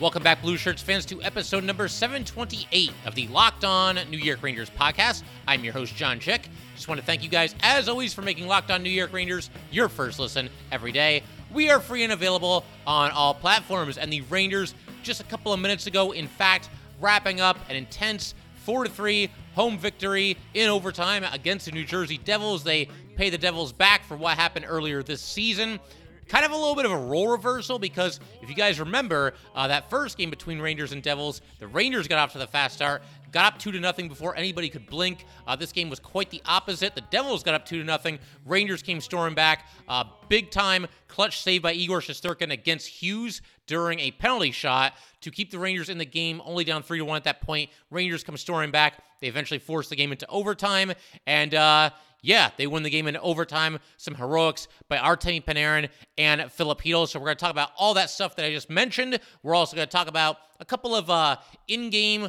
Welcome back, Blue Shirts fans, to episode number 728 of the Locked On New York Rangers podcast. I'm your host, John Chick. Just want to thank you guys, as always, for making Locked On New York Rangers your first listen every day. We are free and available on all platforms, and the Rangers, just a couple of minutes ago, in fact, wrapping up an intense 4 3 home victory in overtime against the New Jersey Devils. They pay the Devils back for what happened earlier this season kind of a little bit of a role reversal because if you guys remember uh, that first game between Rangers and Devils, the Rangers got off to the fast start, got up two to nothing before anybody could blink. Uh, this game was quite the opposite. The Devils got up two to nothing. Rangers came storming back. Uh, big time clutch save by Igor Shesterkin against Hughes during a penalty shot to keep the Rangers in the game, only down three to one at that point. Rangers come storming back. They eventually force the game into overtime, and uh, yeah, they win the game in overtime. Some heroics by Artemi Panarin and Filip Chytil. So we're going to talk about all that stuff that I just mentioned. We're also going to talk about a couple of uh, in-game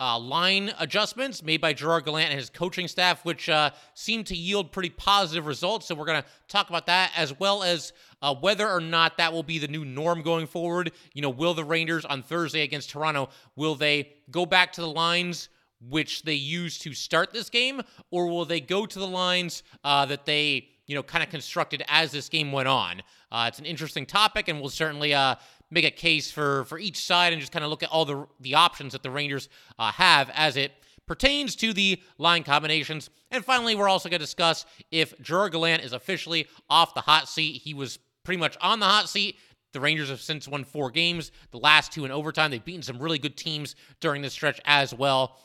uh, line adjustments made by Gerard Gallant and his coaching staff, which uh, seem to yield pretty positive results. So we're going to talk about that as well as uh, whether or not that will be the new norm going forward. You know, will the Rangers on Thursday against Toronto will they go back to the lines? Which they use to start this game, or will they go to the lines uh, that they, you know, kind of constructed as this game went on? Uh, it's an interesting topic, and we'll certainly uh, make a case for for each side and just kind of look at all the the options that the Rangers uh, have as it pertains to the line combinations. And finally, we're also going to discuss if Gerard Gallant is officially off the hot seat. He was pretty much on the hot seat. The Rangers have since won four games, the last two in overtime. They've beaten some really good teams during this stretch as well.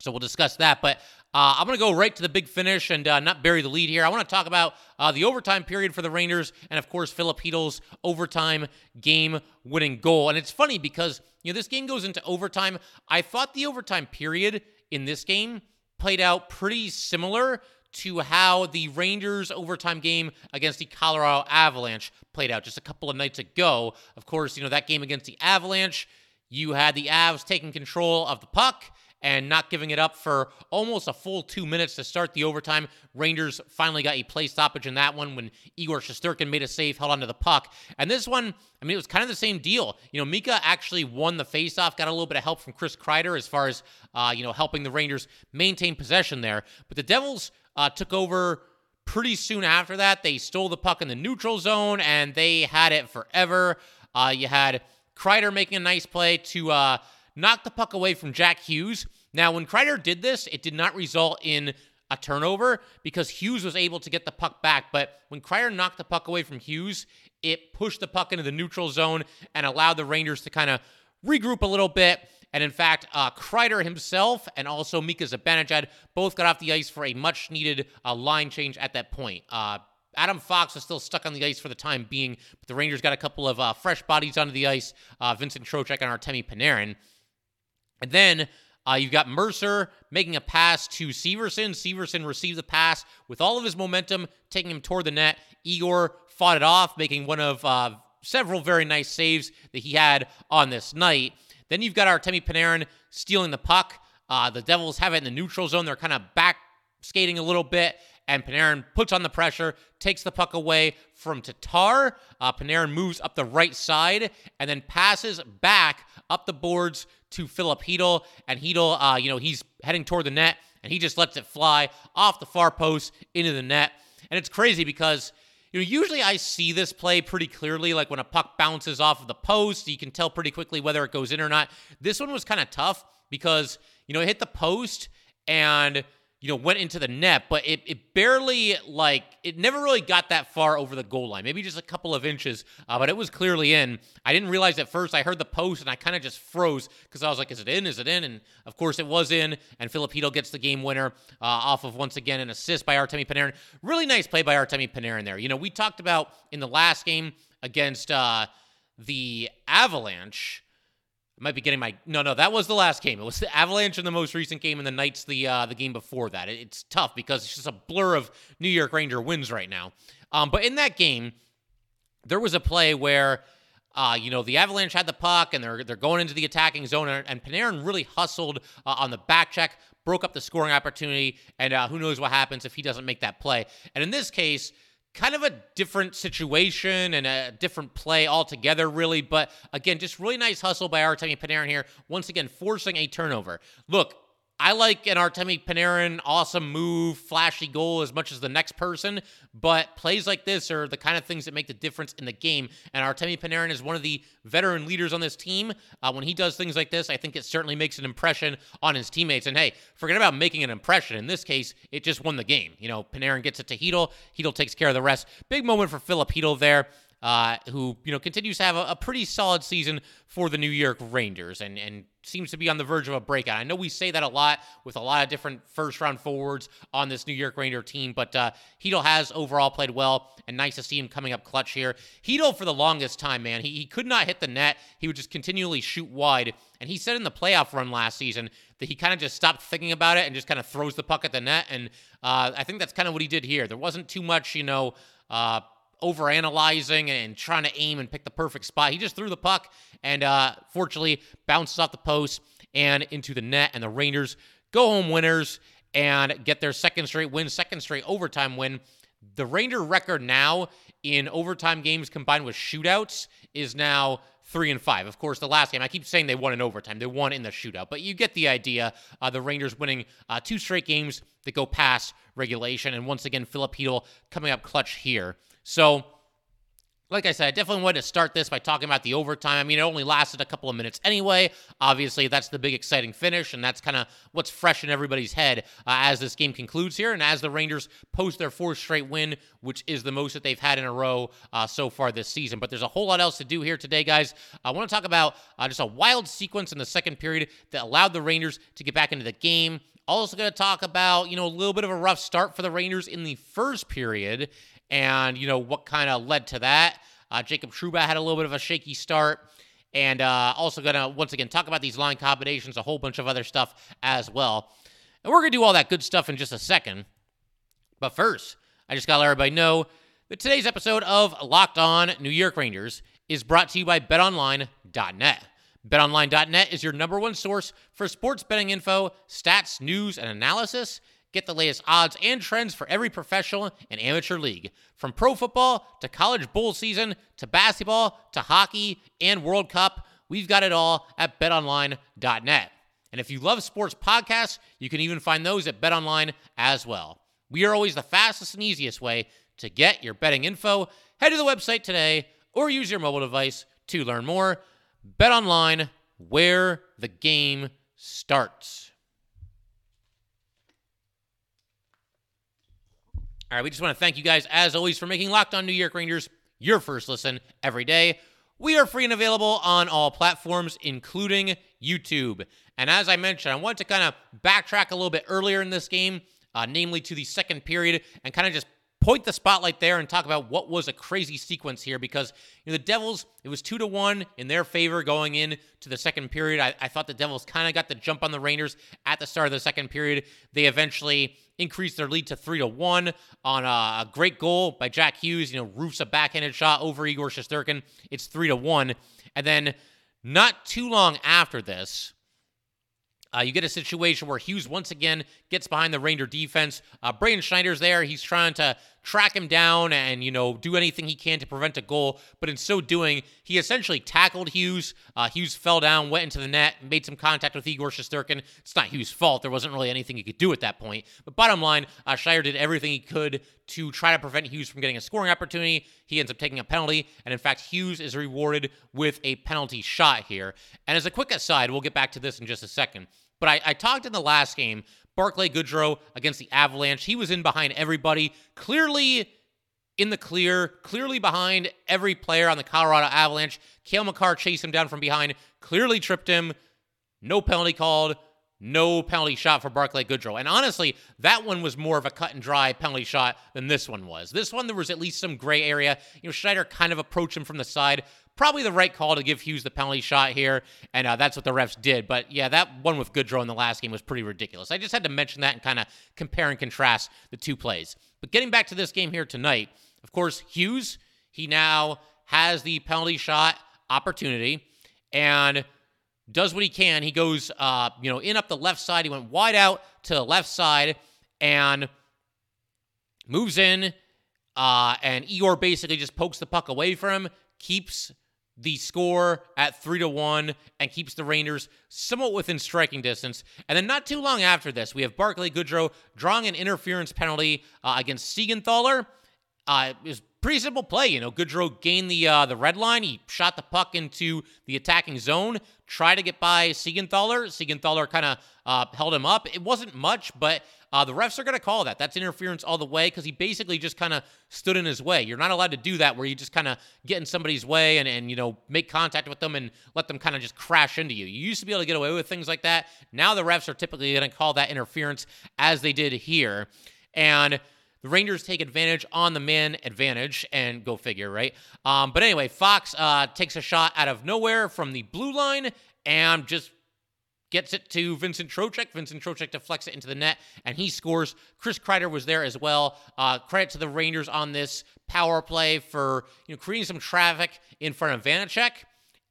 So we'll discuss that. But uh, I'm going to go right to the big finish and uh, not bury the lead here. I want to talk about uh, the overtime period for the Rangers and, of course, Filip Chytil's overtime game winning goal. And it's funny because, you know, this game goes into overtime. I thought the overtime period in this game played out pretty similar to how the Rangers overtime game against the Colorado Avalanche played out just a couple of nights ago. Of course, you know, that game against the Avalanche, you had the Avs taking control of the puck and not giving it up for almost a full two minutes to start the overtime. Rangers finally got a play stoppage in that one when Igor Shesterkin made a save, held onto the puck. And this one, I mean, it was kind of the same deal. You know, Mika actually won the faceoff, got a little bit of help from Chris Kreider as far as, uh, you know, helping the Rangers maintain possession there. But the Devils uh, took over pretty soon after that. They stole the puck in the neutral zone and they had it forever. Uh, you had Kreider making a nice play to uh, knocked the puck away from Jack Hughes. Now, when Kreider did this, it did not result in a turnover because Hughes was able to get the puck back. But when Kreider knocked the puck away from Hughes, it pushed the puck into the neutral zone and allowed the Rangers to kind of regroup a little bit. And in fact, uh, Kreider himself and also Mika Zibanejad both got off the ice for a much needed uh, line change at that point. Uh, Adam Fox was still stuck on the ice for the time being, but the Rangers got a couple of uh, fresh bodies onto the ice uh, Vincent Trocheck and Artemi Panarin. And then uh, you've got Mercer making a pass to Severson. Severson received the pass with all of his momentum, taking him toward the net. Igor fought it off, making one of uh, several very nice saves that he had on this night. Then you've got Artemi Panarin stealing the puck. Uh, the Devils have it in the neutral zone. They're kind of back skating a little bit, and Panarin puts on the pressure, takes the puck away from Tatar. Uh, Panarin moves up the right side and then passes back up the boards to Filip Chytil, and Chytil, uh, you know, he's heading toward the net, and he just lets it fly off the far post into the net. And it's crazy because you know, usually I see this play pretty clearly, like when a puck bounces off of the post, you can tell pretty quickly whether it goes in or not. This one was kind of tough because, you know, it hit the post and you know, went into the net, but it, it barely, like, it never really got that far over the goal line, maybe just a couple of inches, uh, but it was clearly in. I didn't realize at first. I heard the post and I kind of just froze because I was like, is it in? Is it in? And of course it was in, and Filip Chytil gets the game winner uh, off of, once again, an assist by Artemi Panarin. Really nice play by Artemi Panarin there. You know, we talked about in the last game against uh, the Avalanche I might be getting my no, no. That was the last game. It was the Avalanche in the most recent game, and the Knights the uh, the game before that. It, it's tough because it's just a blur of New York Ranger wins right now. Um, but in that game, there was a play where. Uh, you know, the Avalanche had the puck and they're they're going into the attacking zone, and, and Panarin really hustled uh, on the back check, broke up the scoring opportunity, and uh, who knows what happens if he doesn't make that play. And in this case, kind of a different situation and a different play altogether, really. But again, just really nice hustle by Artemi Panarin here. Once again, forcing a turnover. Look, I like an Artemi Panarin awesome move, flashy goal as much as the next person, but plays like this are the kind of things that make the difference in the game. And Artemi Panarin is one of the veteran leaders on this team. Uh, when he does things like this, I think it certainly makes an impression on his teammates. And hey, forget about making an impression. In this case, it just won the game. You know, Panarin gets it to Chytil. Chytil takes care of the rest. Big moment for Filip Chytil there uh, who you know continues to have a, a, pretty solid season for the New York Rangers and and seems to be on the verge of a breakout. I know we say that a lot with a lot of different first round forwards on this New York Ranger team, but uh, has overall played well and nice to see him coming up clutch here. Chytil for the longest time, man, he, he could not hit the net. He would just continually shoot wide. And he said in the playoff run last season that he kind of just stopped thinking about it and just kind of throws the puck at the net. And uh, I think that's kind of what he did here. There wasn't too much, you know, uh, overanalyzing and trying to aim and pick the perfect spot. He just threw the puck and uh, fortunately bounces off the post and into the net. And the Rangers go home winners and get their second straight win, second straight overtime win. The Ranger record now in overtime games combined with shootouts is now three and five. Of course, the last game, I keep saying they won in overtime. They won in the shootout, but you get the idea. Uh, the Rangers winning uh, two straight games that go past regulation. And once again, Chytil coming up clutch here. So, like I said, I definitely wanted to start this by talking about the overtime. I mean, it only lasted a couple of minutes anyway. Obviously, that's the big exciting finish, and that's kind of what's fresh in everybody's head uh, as this game concludes here, and as the Rangers post their fourth straight win, which is the most that they've had in a row uh, so far this season. But there's a whole lot else to do here today, guys. I want to talk about uh, just a wild sequence in the second period that allowed the Rangers to get back into the game. Also, going to talk about, you know, a little bit of a rough start for the Rangers in the first period and you know what kind of led to that. Uh, Jacob Trouba had a little bit of a shaky start. And uh, also to, once again, talk about these line combinations, a whole bunch of other stuff as well. And we're to do all that good stuff in just a second. But first, I just got to let everybody know that today's episode of Locked On New York Rangers is brought to you by BetOnline.net. BetOnline.net is your number one source for sports betting info, stats, news, and analysis. Get the latest odds and trends for every professional and amateur league. From pro football to college bowl season to basketball to hockey and World Cup, we've got it all at betonline.net. And if you love sports podcasts, you can even find those at betonline as well. We are always the fastest and easiest way to get your betting info. Head to the website today or use your mobile device to learn more. BetOnline, where the game starts. All right, we just want to thank you guys, as always, for making Locked On New York Rangers your first listen every day. We are free and available on all platforms, including YouTube. And as I mentioned, I want to kind of backtrack a little bit earlier in this game, uh, namely to the second period, and kind of just point the spotlight there and talk about what was a crazy sequence here because you know, the Devils, it was two to one in their favor going in to the second period. I, I thought the Devils kind of got the jump on the Rangers at the start of the second period. They eventually increased their lead to three to one on a, great goal by Jack Hughes. You know, roofs a backhanded shot over Igor Shesterkin. It's three to one. And then not too long after this, uh, you get a situation where Hughes once again gets behind the Ranger defense. Uh, Braden Schneider's there. He's trying to track him down and, you know, do anything he can to prevent a goal. But in so doing, he essentially tackled Hughes. Uh, Hughes fell down, went into the net, made some contact with Igor Shesterkin. It's not Hughes' fault. There wasn't really anything he could do at that point. But bottom line, uh, Schneider did everything he could to try to prevent Hughes from getting a scoring opportunity. He ends up taking a penalty. And in fact, Hughes is rewarded with a penalty shot here. And as a quick aside, we'll get back to this in just a second. But I, I talked in the last game, Barclay Goodrow against the Avalanche. He was in behind everybody, clearly in the clear, clearly behind every player on the Colorado Avalanche. Cale Makar chased him down from behind, clearly tripped him. No penalty called. No penalty shot for Barclay Goodrow. And honestly, that one was more of a cut and dry penalty shot than this one was. This one, there was at least some gray area. You know, Schneider kind of approached him from the side, probably the right call to give Hughes the penalty shot here, and uh, that's what the refs did. But yeah, that one with Goodrow in the last game was pretty ridiculous. I just had to mention that and kind of compare and contrast the two plays. But getting back to this game here tonight, of course, Hughes, he now has the penalty shot opportunity and does what he can. He goes, uh, you know, in up the left side. He went wide out to the left side and moves in. Uh, and Igor basically just pokes the puck away from him, keeps the score at three to one, and keeps the Rangers somewhat within striking distance. And then not too long after this, we have Barclay Goodrow drawing an interference penalty uh, against Siegenthaler. Uh, it was pretty simple play. You know, Goodrow gained the uh, the red line. He shot the puck into the attacking zone, tried to get by Siegenthaler. Siegenthaler kind of uh, held him up. It wasn't much, but uh, the refs are going to call that. That's interference all the way because he basically just kind of stood in his way. You're not allowed to do that where you just kind of get in somebody's way and, and, you know, make contact with them and let them kind of just crash into you. You used to be able to get away with things like that. Now the refs are typically going to call that interference as they did here. And the Rangers take advantage on the man advantage and go figure, right? Um, but anyway, Fox uh, takes a shot out of nowhere from the blue line and just gets it to Vincent Trocheck. Vincent Trocheck deflects it into the net, and he scores. Chris Kreider was there as well. Uh, credit to the Rangers on this power play for you know creating some traffic in front of Vanecek,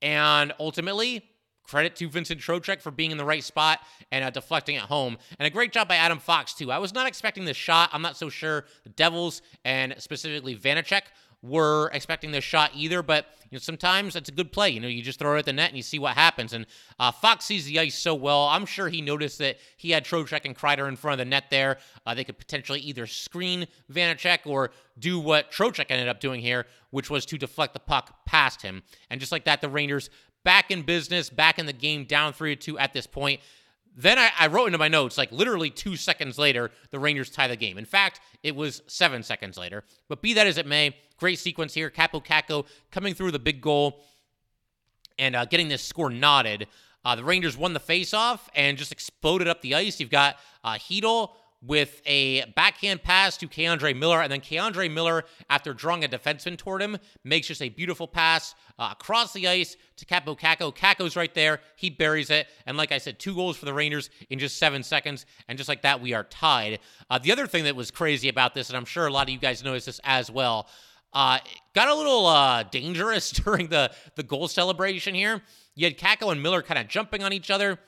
and ultimately credit to Vincent Trocheck for being in the right spot and uh, deflecting at home. And a great job by Adam Fox, too. I was not expecting this shot. I'm not so sure the Devils and specifically Vanecek were expecting this shot either, but you know sometimes it's a good play. You know, you just throw it at the net and you see what happens. And uh, Fox sees the ice so well. I'm sure he noticed that he had Trocheck and Kreider in front of the net there. Uh, they could potentially either screen Vanecek or do what Trocheck ended up doing here, which was to deflect the puck past him. And just like that, the Rangers back in business, back in the game, down 3 to 2 at this point. Then I, I, wrote into my notes, like literally two seconds later, the Rangers tie the game. In fact, it was seven seconds later. But be that as it may, great sequence here. Kaapo Kakko coming through the big goal and uh, getting this score knotted. Uh, the Rangers won the faceoff and just exploded up the ice. You've got uh, with a backhand pass to K'Andre Miller, and then K'Andre Miller, after drawing a defenseman toward him, makes just a beautiful pass uh, across the ice to Kaapo Kakko. Kakko's right there. He buries it. And like I said, two goals for the Rangers in just seven seconds. And just like that, we are tied. Uh, the other thing that was crazy about this, and I'm sure a lot of you guys noticed this as well, uh, got a little uh, dangerous during the, the goal celebration here. You had Kakko and Miller kind of jumping on each other.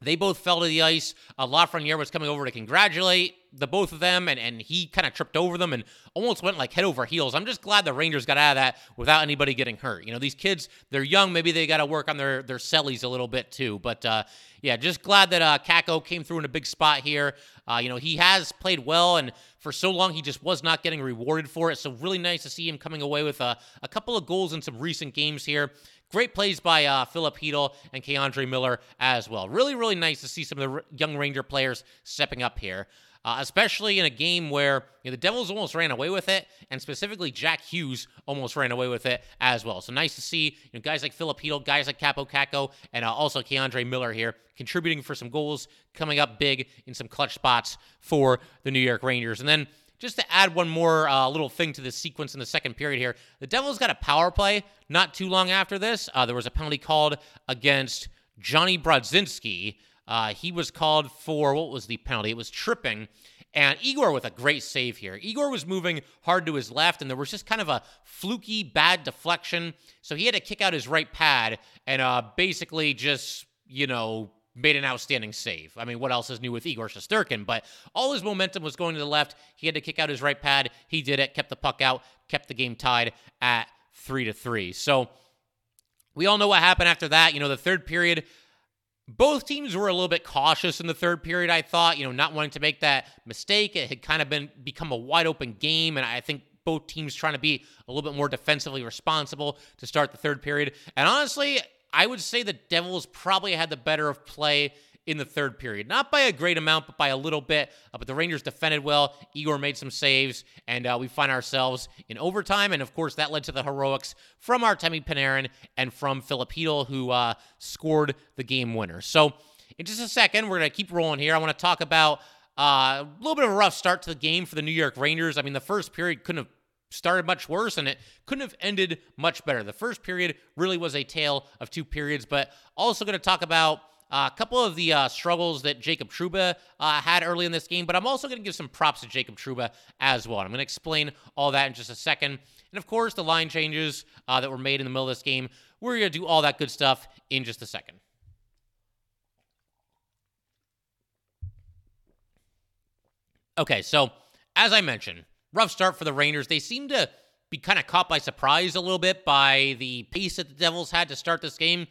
They both fell to the ice. Uh, Lafreniere was coming over to congratulate the both of them, and, and he kind of tripped over them and almost went like head over heels. I'm just glad the Rangers got out of that without anybody getting hurt. You know, these kids, they're young. Maybe they got to work on their, their cellies a little bit too. But uh, yeah, just glad that uh, Kakko came through in a big spot here. Uh, you know, he has played well, and for so long, he just was not getting rewarded for it. So really nice to see him coming away with a, a couple of goals in some recent games here. Great plays by uh, Filip Chytil and K'Andre Miller as well. Really, really nice to see some of the young Ranger players stepping up here. Uh, especially in a game where you know, the Devils almost ran away with it, and specifically Jack Hughes almost ran away with it as well. So nice to see you know, guys like Filip Chytil, guys like Kaapo Kakko, and uh, also K'Andre Miller here contributing for some goals, coming up big in some clutch spots for the New York Rangers. And then just to add one more uh, little thing to this sequence in the second period here, the Devils got a power play not too long after this. Uh, there was a penalty called against Jonny Brodzinski. Uh, he was called for what was the penalty? It was tripping. And Igor with a great save here. Igor was moving hard to his left, and there was just kind of a fluky bad deflection. So he had to kick out his right pad and uh, basically just, you know, made an outstanding save. I mean, what else is new with Igor Shesterkin? But all his momentum was going to the left. He had to kick out his right pad. He did it, kept the puck out, kept the game tied at three to three. So we all know what happened after that. You know, the third period, both teams were a little bit cautious in the third period, I thought, you know, not wanting to make that mistake. It had kind of been become a wide open game. And I think both teams trying to be a little bit more defensively responsible to start the third period. And honestly, I would say the Devils probably had the better of play in the third period. Not by a great amount, but by a little bit. Uh, but the Rangers defended well. Igor made some saves, and uh, we find ourselves in overtime. And of course, that led to the heroics from Artemi Panarin and from Chytil, who uh, scored the game winner. So, in just a second, we're going to keep rolling here. I want to talk about uh, a little bit of a rough start to the game for the New York Rangers. I mean, the first period couldn't have started much worse and it couldn't have ended much better. The first period really was a tale of two periods, but also going to talk about a couple of the uh, struggles that Jacob Trouba uh, had early in this game, but I'm also going to give some props to Jacob Trouba as well. I'm going to explain all that in just a second. And of course, the line changes uh, that were made in the middle of this game. We're going to do all that good stuff in just a second. Okay, so as I mentioned, rough start for the Rangers. They seem to be kind of caught by surprise a little bit by the pace that the Devils had to start this game.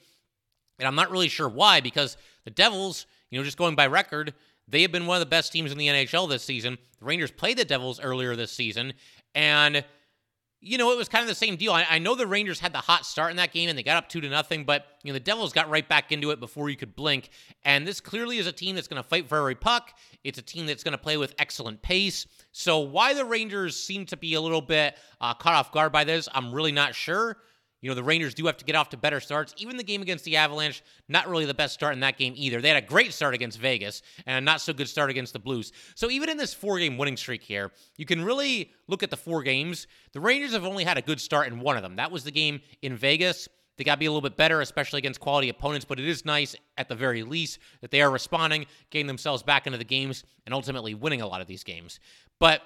And I'm not really sure why, because the Devils, you know, just going by record, they have been one of the best teams in the NHL this season. The Rangers played the Devils earlier this season, and you know, it was kind of the same deal. I, I, know the Rangers had the hot start in that game and they got up two to nothing, but you know, the Devils got right back into it before you could blink. And this clearly is a team that's going to fight for every puck. It's a team that's going to play with excellent pace. So why the Rangers seem to be a little bit uh, caught off guard by this, I'm really not sure. You know, the Rangers do have to get off to better starts. Even the game against the Avalanche, not really the best start in that game either. They had a great start against Vegas and a not so good start against the Blues. So even in this four game winning streak here, you can really look at the four games. The Rangers have only had a good start in one of them. That was the game in Vegas. They got to be a little bit better, especially against quality opponents, but it is nice at the very least that they are responding, getting themselves back into the games, and ultimately winning a lot of these games. But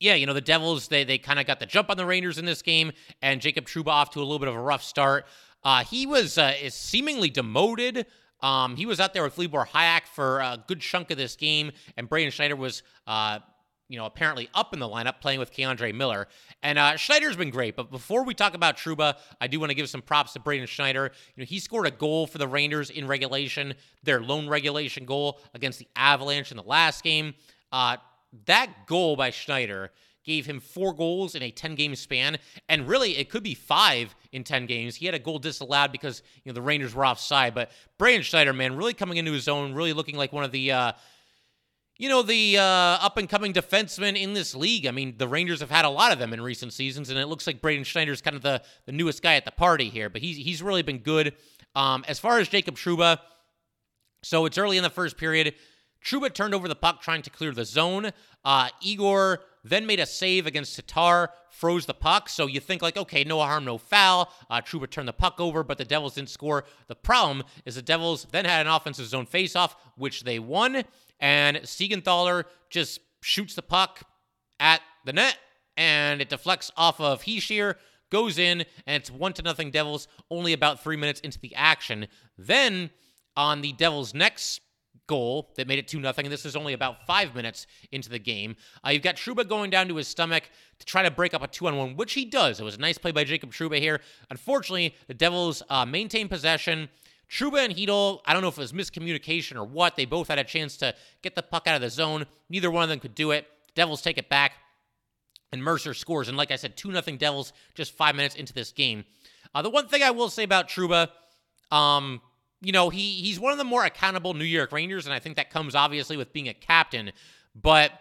yeah, you know, the Devils, they they kind of got the jump on the Rangers in this game, and Jacob Trouba off to a little bit of a rough start. Uh, he was uh, is seemingly demoted. Um, he was out there with Libor Hajek for a good chunk of this game, and Braden Schneider was, uh, you know, apparently up in the lineup playing with K'Andre Miller. And uh, Schneider's been great, but before we talk about Trouba, I do want to give some props to Braden Schneider. You know, he scored a goal for the Rangers in regulation, their lone regulation goal against the Avalanche in the last game. Uh, that goal by Schneider gave him four goals in a 10 game span. And really, it could be five in 10 games. He had a goal disallowed because, you know, the Rangers were offside. But Braden Schneider, man, really coming into his own, really looking like one of the, uh, you know, the uh, up and coming defensemen in this league. I mean, the Rangers have had a lot of them in recent seasons, and it looks like Braden Schneider's kind of the, the newest guy at the party here. But he's, he's really been good. Um, as far as Jacob Trouba, so it's early in the first period. Trouba turned over the puck trying to clear the zone. Uh, Igor then made a save against Tatar, froze the puck. So you think like, okay, no harm, no foul. Uh, Trouba turned the puck over, but the Devils didn't score. The problem is the Devils then had an offensive zone faceoff, which they won, and Siegenthaler just shoots the puck at the net, and it deflects off of Hischier, goes in, and it's one to nothing Devils. Only about three minutes into the action. Then on the Devils' next goal that made it 2 nothing, and this is only about five minutes into the game. Uh, you've got Trouba going down to his stomach to try to break up a two on one, which he does. It was a nice play by Jacob Trouba here. Unfortunately, the Devils uh, maintain possession. Trouba and Chytil, I don't know if it was miscommunication or what. They both had a chance to get the puck out of the zone. Neither one of them could do it. The Devils take it back, and Mercer scores. And like I said, 2 nothing Devils just five minutes into this game. Uh, the one thing I will say about Trouba, um, you know, he he's one of the more accountable New York Rangers, and I think that comes obviously with being a captain. But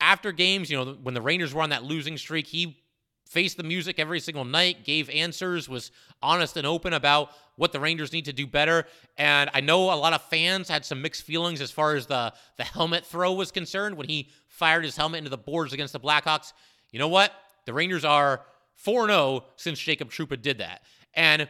after games, you know, when the Rangers were on that losing streak, he faced the music every single night, gave answers, was honest and open about what the Rangers need to do better. And I know a lot of fans had some mixed feelings as far as the the helmet throw was concerned when he fired his helmet into the boards against the Blackhawks. You know what? The Rangers are 4-0 since Jacob Trouba did that. And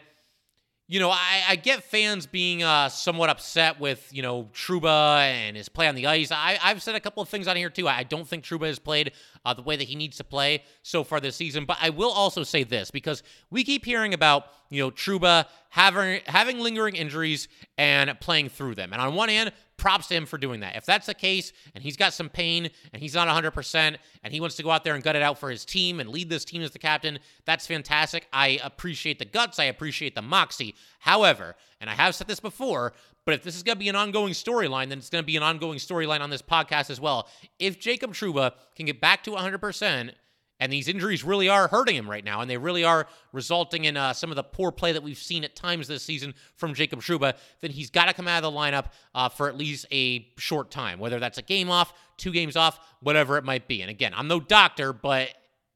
you know, I, I get fans being uh, somewhat upset with, you know, Trouba and his play on the ice. I, have said a couple of things on here, too. I don't think Trouba has played uh, the way that he needs to play so far this season. But I will also say this because we keep hearing about, you know, Trouba having, having lingering injuries and playing through them. And on one hand, props to him for doing that. If that's the case and he's got some pain and he's not 100% and he wants to go out there and gut it out for his team and lead this team as the captain, that's fantastic. I appreciate the guts. I appreciate the moxie. However, and I have said this before, but if this is going to be an ongoing storyline, then it's going to be an ongoing storyline on this podcast as well. If Jacob Trouba can get back to 100%, and these injuries really are hurting him right now, and they really are resulting in uh, some of the poor play that we've seen at times this season from Jacob Trouba, then he's got to come out of the lineup uh, for at least a short time, whether that's a game off, two games off, whatever it might be. And again, I'm no doctor, but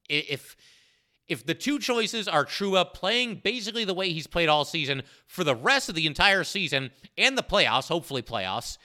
if if the two choices are Trouba playing basically the way he's played all season for the rest of the entire season and the playoffs, hopefully playoffs,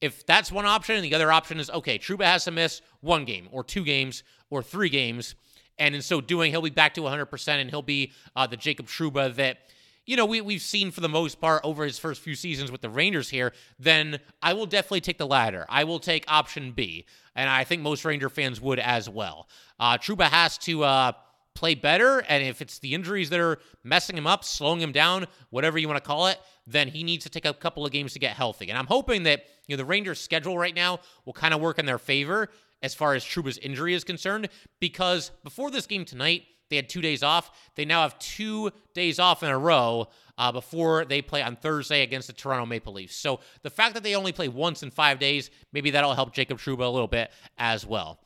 if that's one option and the other option is okay, Trouba has to miss one game or two games or three games, And in so doing, he'll be back to 100% and he'll be uh, the Jacob Trouba that you know, we, we've seen for the most part over his first few seasons with the Rangers here, then I will definitely take the latter. I will take option B. And I think most Ranger fans would as well. Uh, Trouba has to uh, play better. And if it's the injuries that are messing him up, slowing him down, whatever you want to call it, then he needs to take a couple of games to get healthy. And I'm hoping that, you know, the Rangers' schedule right now will kind of work in their favor as far as Trouba's injury is concerned, because before this game tonight, they had two days off. They now have two days off in a row uh, before they play on Thursday against the Toronto Maple Leafs. So the fact that they only play once in five days, maybe that'll help Jacob Truba a little bit as well.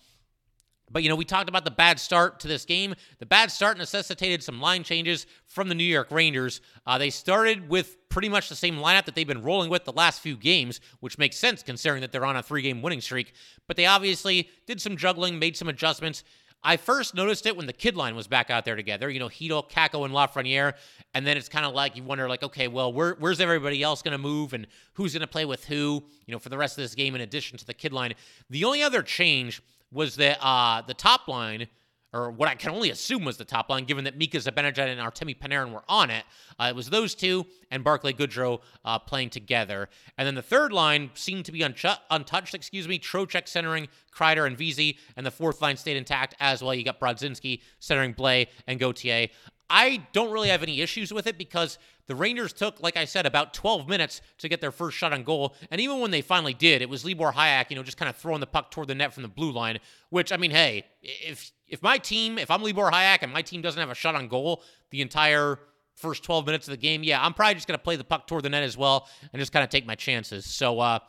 But, you know, we talked about the bad start to this game. The bad start necessitated some line changes from the New York Rangers. Uh, they started with pretty much the same lineup that they've been rolling with the last few games, which makes sense considering that they're on a three game winning streak. But they obviously did some juggling, made some adjustments. I first noticed it when the kid line was back out there together, you know, Chytil, Kakko, and Lafreniere. And then it's kind of like you wonder, like, okay, well, where, where's everybody else going to move and who's going to play with who, you know, for the rest of this game in addition to the kid line. The only other change was that uh, the top line or what I can only assume was the top line, given that Mika Zibanejad and Artemi Panarin were on it. Uh, it was those two and Barclay Goodrow uh, playing together. And then the third line seemed to be untouched, excuse me, Trocheck centering Kreider and Vesey, and the fourth line stayed intact as well. You got Brodzinski centering Blais and Gauthier. I don't really have any issues with it because the Rangers took, like I said, about 12 minutes to get their first shot on goal. And even when they finally did, it was Libor Hajek, you know, just kind of throwing the puck toward the net from the blue line, which, I mean, hey, if if my team, if I'm Libor Hajek and my team doesn't have a shot on goal the entire first 12 minutes of the game, yeah, I'm probably just going to play the puck toward the net as well and just kind of take my chances. So, uh,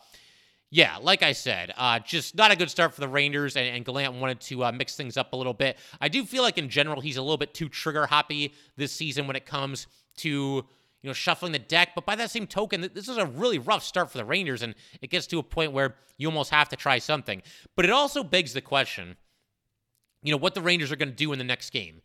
yeah, like I said, uh, just not a good start for the Rangers, and, and Gallant wanted to uh, mix things up a little bit. I do feel like in general he's a little bit too trigger happy this season when it comes to you know shuffling the deck. But by that same token, this is a really rough start for the Rangers, and it gets to a point where you almost have to try something. But it also begs the question, you know, what the Rangers are going to do in the next game.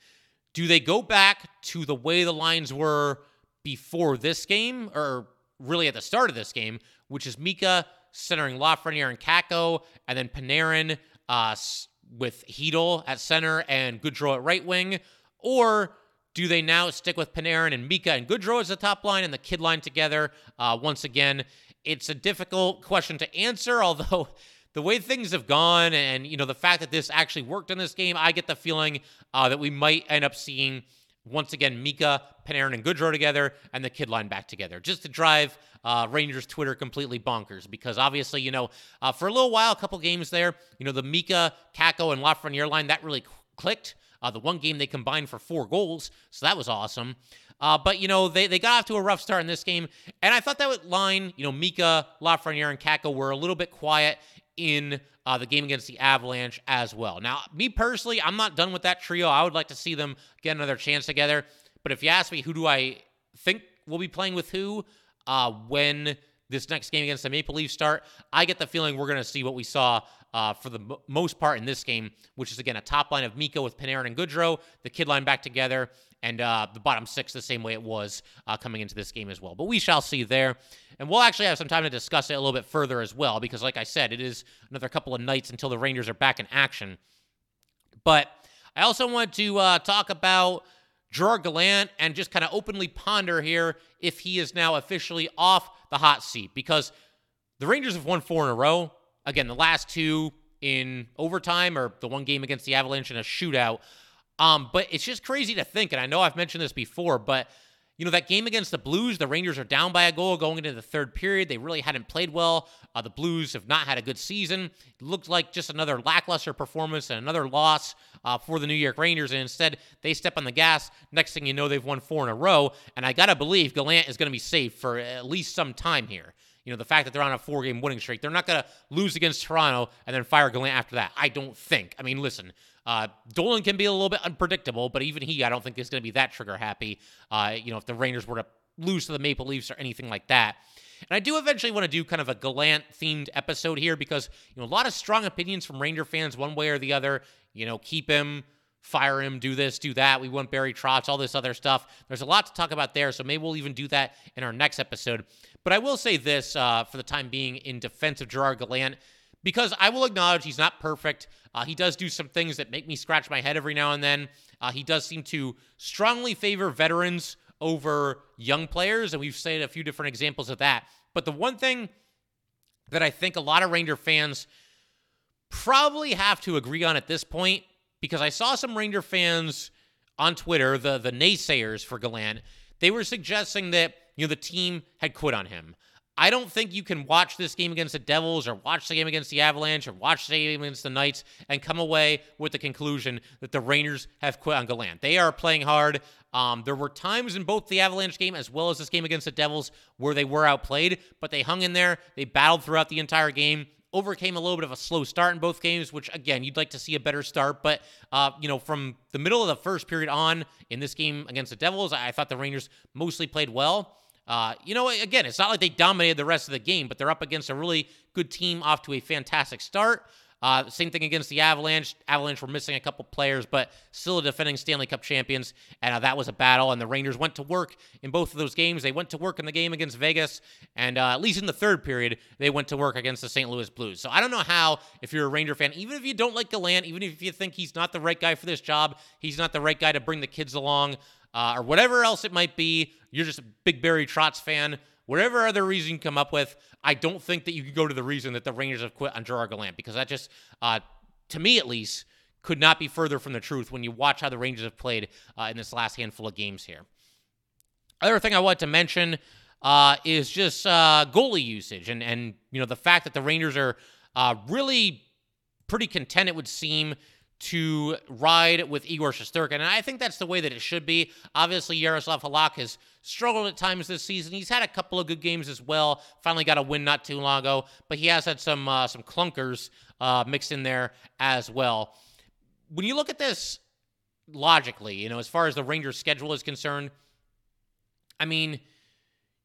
Do they go back to the way the lines were before this game, or really at the start of this game, which is Mika centering Lafreniere and Kakko, and then Panarin uh, with Chytil at center and Goodrow at right wing? Or do they now stick with Panarin and Mika and Goodrow as the top line and the kid line together? Uh, once again, it's a difficult question to answer, although the way things have gone and you know the fact that this actually worked in this game, I get the feeling uh, that we might end up seeing once again Mika, Panarin, and Goodrow together, and the kid line back together, just to drive uh, Rangers Twitter completely bonkers. Because obviously, you know, uh, for a little while, a couple games there, you know, the Mika, Kakko, and Lafreniere line that really clicked. Uh, the one game they combined for four goals, so that was awesome. Uh, but you know they, they got off to a rough start in this game, and I thought that line you know Mika, Lafreniere, and Kakko were a little bit quiet in uh, the game against the Avalanche as well. Now, me personally, I'm not done with that trio. I would like to see them get another chance together. But if you ask me, who do I think will be playing with who uh, when this next game against the Maple Leafs start, I get the feeling we're going to see what we saw uh, for the m- most part in this game, which is again a top line of Mika with Panarin and Goodrow, the kid line back together, and uh, the bottom six the same way it was uh, coming into this game as well. But we shall see there. And we'll actually have some time to discuss it a little bit further as well, because like I said, it is another couple of nights until the Rangers are back in action. But I also want to uh, talk about Gerard Gallant and just kind of openly ponder here if he is now officially off the hot seat, because the Rangers have won four in a row. Again, the last two in overtime or the one game against the Avalanche in a shootout. Um, but it's just crazy to think, and I know I've mentioned this before, but you know, that game against the Blues, the Rangers are down by a goal going into the third period. They really hadn't played well. Uh, the Blues have not had a good season. It looked like just another lackluster performance and another loss uh, for the New York Rangers. And instead, they step on the gas. Next thing you know, they've won four in a row. And I got to believe Gallant is going to be safe for at least some time here. You know, the fact that they're on a four game winning streak, they're not going to lose against Toronto and then fire Gallant after that. I don't think. I mean, listen, uh, Dolan can be a little bit unpredictable, but even he, I don't think is going to be that trigger happy. Uh, you know, if the Rangers were to lose to the Maple Leafs or anything like that. And I do eventually want to do kind of a Gallant themed episode here because, you know, a lot of strong opinions from Ranger fans, one way or the other. You know, keep him, fire him, do this, do that. We want Barry Trotz, all this other stuff. There's a lot to talk about there, so maybe we'll even do that in our next episode. But I will say this uh, for the time being in defense of Gerard Gallant because I will acknowledge he's not perfect. Uh, he does do some things that make me scratch my head every now and then. Uh, he does seem to strongly favor veterans over young players, and we've seen a few different examples of that. But the one thing that I think a lot of Ranger fans probably have to agree on at this point, because I saw some Ranger fans on Twitter, the the naysayers for Gallant, they were suggesting that you know the team had quit on him. I don't think you can watch this game against the Devils or watch the game against the Avalanche or watch the game against the Knights and come away with the conclusion that the Rangers have quit on Gallant. They are playing hard. Um, there were times in both the Avalanche game as well as this game against the Devils where they were outplayed, but they hung in there. They battled throughout the entire game overcame a little bit of a slow start in both games, which again you'd like to see a better start. But uh, you know, from the middle of the first period on in this game against the Devils, I, I thought the Rangers mostly played well. Uh, you know, again, it's not like they dominated the rest of the game, but they're up against a really good team off to a fantastic start. Uh, same thing against the Avalanche. Avalanche were missing a couple players, but still defending Stanley Cup champions. And uh, that was a battle. And the Rangers went to work in both of those games. They went to work in the game against Vegas. And uh, at least in the third period, they went to work against the St. Louis Blues. So I don't know how, if you're a Ranger fan, even if you don't like Gallant, even if you think he's not the right guy for this job, he's not the right guy to bring the kids along, uh, or whatever else it might be, you're just a big Barry Trotz fan whatever other reason you come up with, I don't think that you could go to the reason that the Rangers have quit on Gerard Gallant because that just, uh, to me at least, could not be further from the truth when you watch how the Rangers have played uh, in this last handful of games here. Other thing I want to mention uh, is just uh, goalie usage and and you know the fact that the Rangers are uh, really pretty content. It would seem to ride with Igor Shesterkin. And I think that's the way that it should be. Obviously, Yaroslav Halak has struggled at times this season. He's had a couple of good games as well. Finally got a win not too long ago, but he has had some uh, some clunkers uh, mixed in there as well. When you look at this logically, you know, as far as the Rangers' schedule is concerned, I mean,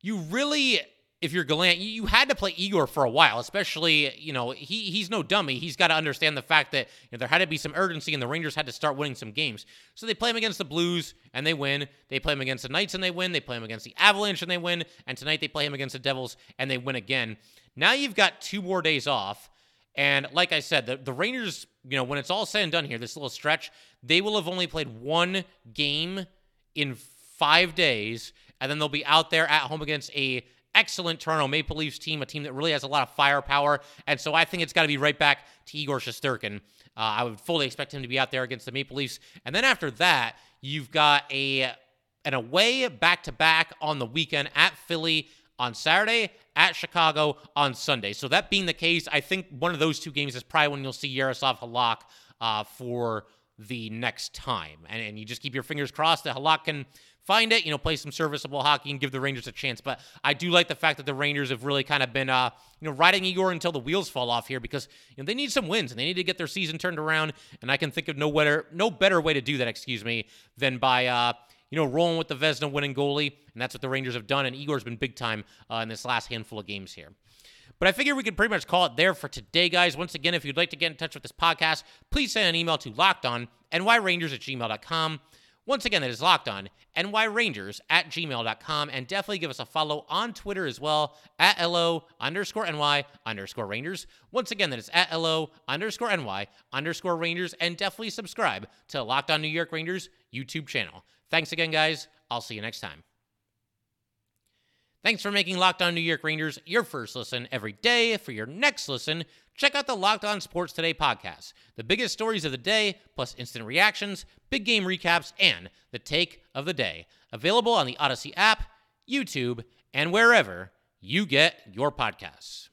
you really if you're Gallant, you, had to play Igor for a while, especially, you know, he he's no dummy. He's got to understand the fact that you know, there had to be some urgency and the Rangers had to start winning some games. So they play him against the Blues and they win. They play him against the Knights and they win. They play him against the Avalanche and they win. And tonight they play him against the Devils and they win again. Now you've got two more days off. And like I said, the, the Rangers, you know, when it's all said and done here, this little stretch, they will have only played one game in five days. And then they'll be out there at home against a excellent Toronto Maple Leafs team, a team that really has a lot of firepower. And so I think it's got to be right back to Igor Shesterkin. Uh, I would fully expect him to be out there against the Maple Leafs. And then after that, you've got a an away back to back on the weekend at Philly on Saturday, at Chicago on Sunday. So that being the case, I think one of those two games is probably when you'll see Yaroslav Halak uh, for the next time. And, and you just keep your fingers crossed that Halak can find it, you know, play some serviceable hockey and give the Rangers a chance. But I do like the fact that the Rangers have really kind of been, uh, you know, riding Igor until the wheels fall off here because you know they need some wins and they need to get their season turned around. And I can think of no better, no better way to do that, excuse me, than by. Uh, you know, rolling with the Vezina winning goalie, and that's what the Rangers have done. And Igor's been big time uh, in this last handful of games here. But I figure we could pretty much call it there for today, guys. Once again, if you'd like to get in touch with this podcast, please send an email to lockedonnyrangers at gmail.com. Once again, that is locked on nyrangers at gmail.com. And definitely give us a follow on Twitter as well at LO underscore NY underscore Rangers. Once again, that is at LO underscore NY underscore Rangers. And definitely subscribe to Locked On New York Rangers YouTube channel. Thanks again, guys. I'll see you next time. Thanks for making Locked On New York Rangers your first listen every day. For your next listen, check out the Locked On Sports Today podcast. The biggest stories of the day, plus instant reactions, big game recaps, and the take of the day. Available on the Audacy app, YouTube, and wherever you get your podcasts.